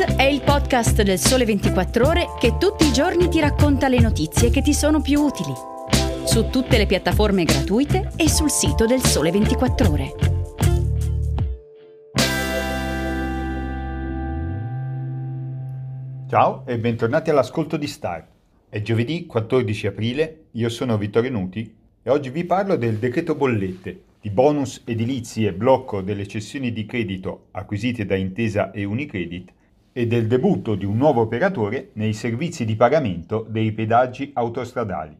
È il podcast del Sole 24 Ore che tutti i giorni ti racconta le notizie che ti sono più utili. Su tutte le piattaforme gratuite e sul sito del Sole 24 Ore. Ciao e bentornati all'ascolto di Star. È giovedì 14 aprile, io sono Vittorio Nuti e oggi vi parlo del decreto bollette di bonus edilizi e blocco delle cessioni di credito acquisite da Intesa e Unicredit e del debutto di un nuovo operatore nei servizi di pagamento dei pedaggi autostradali.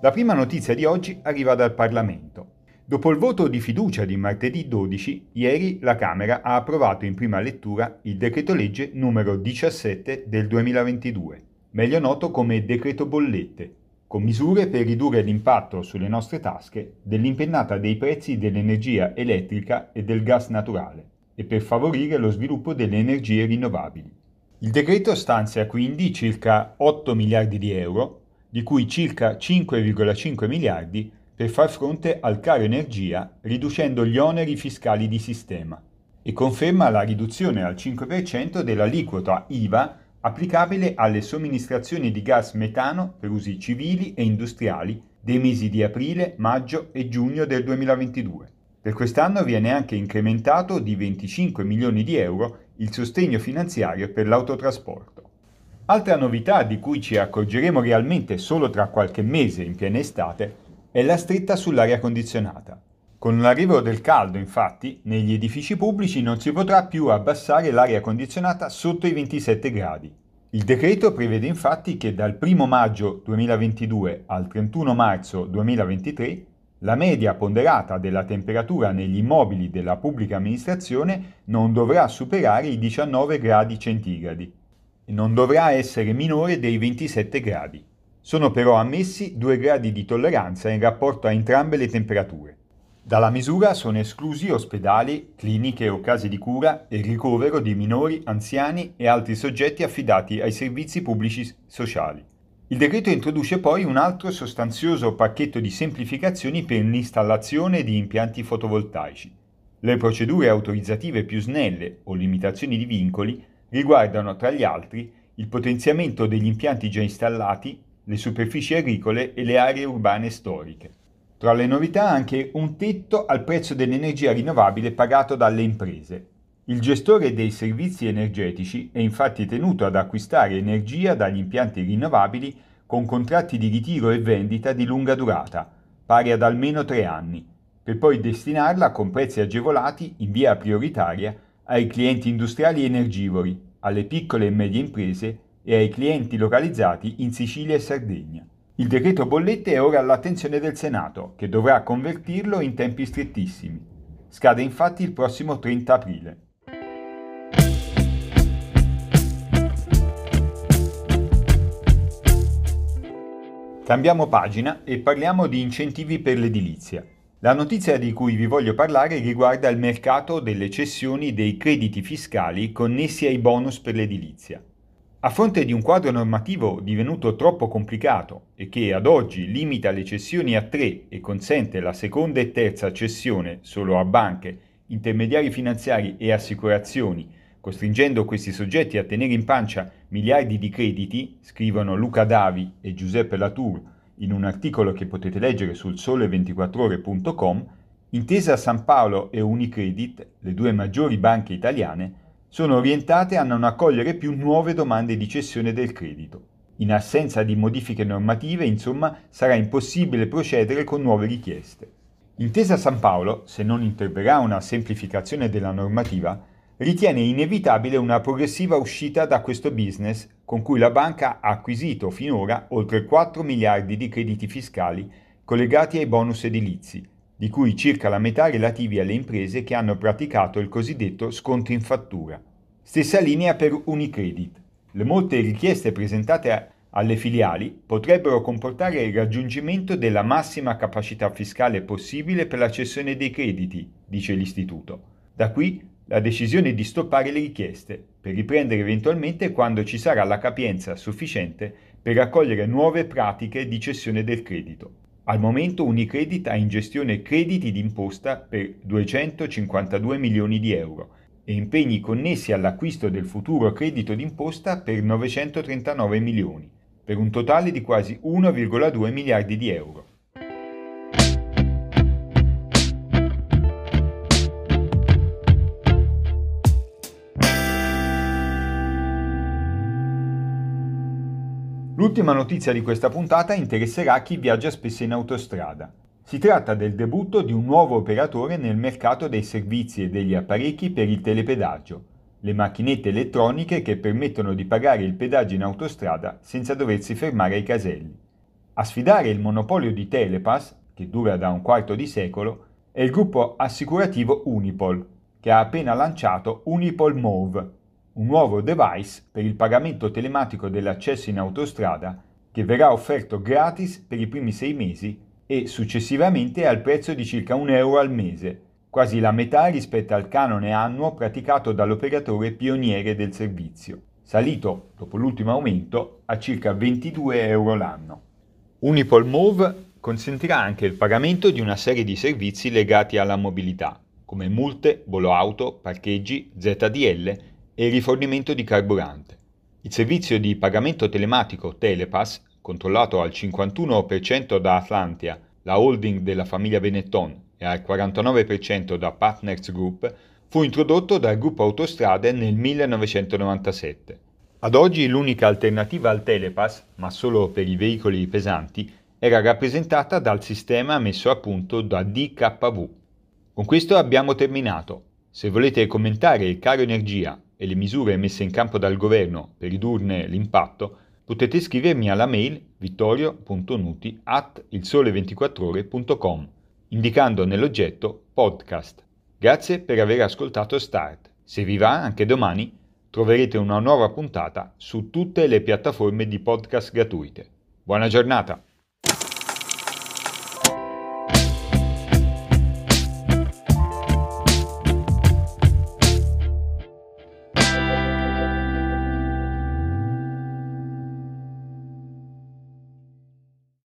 La prima notizia di oggi arriva dal Parlamento. Dopo il voto di fiducia di martedì 12, ieri la Camera ha approvato in prima lettura il decreto legge numero 17 del 2022, meglio noto come decreto bollette, con misure per ridurre l'impatto sulle nostre tasche dell'impennata dei prezzi dell'energia elettrica e del gas naturale e per favorire lo sviluppo delle energie rinnovabili. Il decreto stanzia quindi circa 8 miliardi di euro, di cui circa 5,5 miliardi per far fronte al caro energia riducendo gli oneri fiscali di sistema e conferma la riduzione al 5% dell'aliquota IVA applicabile alle somministrazioni di gas metano per usi civili e industriali dei mesi di aprile, maggio e giugno del 2022. Per quest'anno viene anche incrementato di 25 milioni di euro il sostegno finanziario per l'autotrasporto. Altra novità di cui ci accorgeremo realmente solo tra qualche mese in piena estate è la stretta sull'aria condizionata. Con l'arrivo del caldo, infatti, negli edifici pubblici non si potrà più abbassare l'aria condizionata sotto i 27 gradi. Il decreto prevede infatti che dal 1 maggio 2022 al 31 marzo 2023 la media ponderata della temperatura negli immobili della pubblica amministrazione non dovrà superare i 19 gradi centigradi e non dovrà essere minore dei 27 gradi. Sono però ammessi 2 gradi di tolleranza in rapporto a entrambe le temperature. Dalla misura sono esclusi ospedali, cliniche o case di cura e ricovero di minori, anziani e altri soggetti affidati ai servizi pubblici sociali. Il decreto introduce poi un altro sostanzioso pacchetto di semplificazioni per l'installazione di impianti fotovoltaici. Le procedure autorizzative più snelle o limitazioni di vincoli riguardano tra gli altri il potenziamento degli impianti già installati, le superfici agricole e le aree urbane storiche. Tra le novità anche un tetto al prezzo dell'energia rinnovabile pagato dalle imprese. Il gestore dei servizi energetici è infatti tenuto ad acquistare energia dagli impianti rinnovabili con contratti di ritiro e vendita di lunga durata, pari ad almeno tre anni, per poi destinarla con prezzi agevolati in via prioritaria ai clienti industriali energivori, alle piccole e medie imprese e ai clienti localizzati in Sicilia e Sardegna. Il decreto bollette è ora all'attenzione del Senato, che dovrà convertirlo in tempi strettissimi. Scade infatti il prossimo 30 aprile. Cambiamo pagina e parliamo di incentivi per l'edilizia. La notizia di cui vi voglio parlare riguarda il mercato delle cessioni dei crediti fiscali connessi ai bonus per l'edilizia. A fronte di un quadro normativo divenuto troppo complicato e che ad oggi limita le cessioni a tre e consente la seconda e terza cessione solo a banche, intermediari finanziari e assicurazioni, costringendo questi soggetti a tenere in pancia miliardi di crediti, scrivono Luca Davi e Giuseppe Latour in un articolo che potete leggere sul sole24ore.com, Intesa San Paolo e Unicredit, le due maggiori banche italiane, sono orientate a non accogliere più nuove domande di cessione del credito. In assenza di modifiche normative, insomma, sarà impossibile procedere con nuove richieste. Intesa San Paolo, se non interverrà una semplificazione della normativa, ritiene inevitabile una progressiva uscita da questo business con cui la banca ha acquisito finora oltre 4 miliardi di crediti fiscali collegati ai bonus edilizi, di cui circa la metà relativi alle imprese che hanno praticato il cosiddetto sconto in fattura. Stessa linea per Unicredit. Le molte richieste presentate alle filiali potrebbero comportare il raggiungimento della massima capacità fiscale possibile per la cessione dei crediti, dice l'istituto. Da qui la decisione di stoppare le richieste, per riprendere eventualmente quando ci sarà la capienza sufficiente per raccogliere nuove pratiche di cessione del credito. Al momento Unicredit ha in gestione crediti d'imposta per 252 milioni di euro e impegni connessi all'acquisto del futuro credito d'imposta per 939 milioni, per un totale di quasi 1,2 miliardi di euro. L'ultima notizia di questa puntata interesserà chi viaggia spesso in autostrada. Si tratta del debutto di un nuovo operatore nel mercato dei servizi e degli apparecchi per il telepedaggio, le macchinette elettroniche che permettono di pagare il pedaggio in autostrada senza doversi fermare ai caselli. A sfidare il monopolio di Telepass, che dura da un quarto di secolo, è il gruppo assicurativo Unipol, che ha appena lanciato Unipol Move, un nuovo device per il pagamento telematico dell'accesso in autostrada che verrà offerto gratis per i primi sei mesi e successivamente al prezzo di circa un euro al mese, quasi la metà rispetto al canone annuo praticato dall'operatore pioniere del servizio, salito, dopo l'ultimo aumento, a circa 22 euro l'anno. Unipol Move consentirà anche il pagamento di una serie di servizi legati alla mobilità, come multe, volo auto, parcheggi, ZDL e rifornimento di carburante. Il servizio di pagamento telematico Telepass, controllato al 51% da Atlantia, la holding della famiglia Benetton, e al 49% da Partners Group, fu introdotto dal gruppo Autostrade nel 1997. Ad oggi l'unica alternativa al Telepass, ma solo per i veicoli pesanti, era rappresentata dal sistema messo a punto da DKV. Con questo abbiamo terminato. Se volete commentare il caro energia e le misure messe in campo dal governo per ridurne l'impatto, potete scrivermi alla mail vittorio.nuti at ilsole24ore.com indicando nell'oggetto podcast. Grazie per aver ascoltato Start. Se vi va, anche domani troverete una nuova puntata su tutte le piattaforme di podcast gratuite. Buona giornata!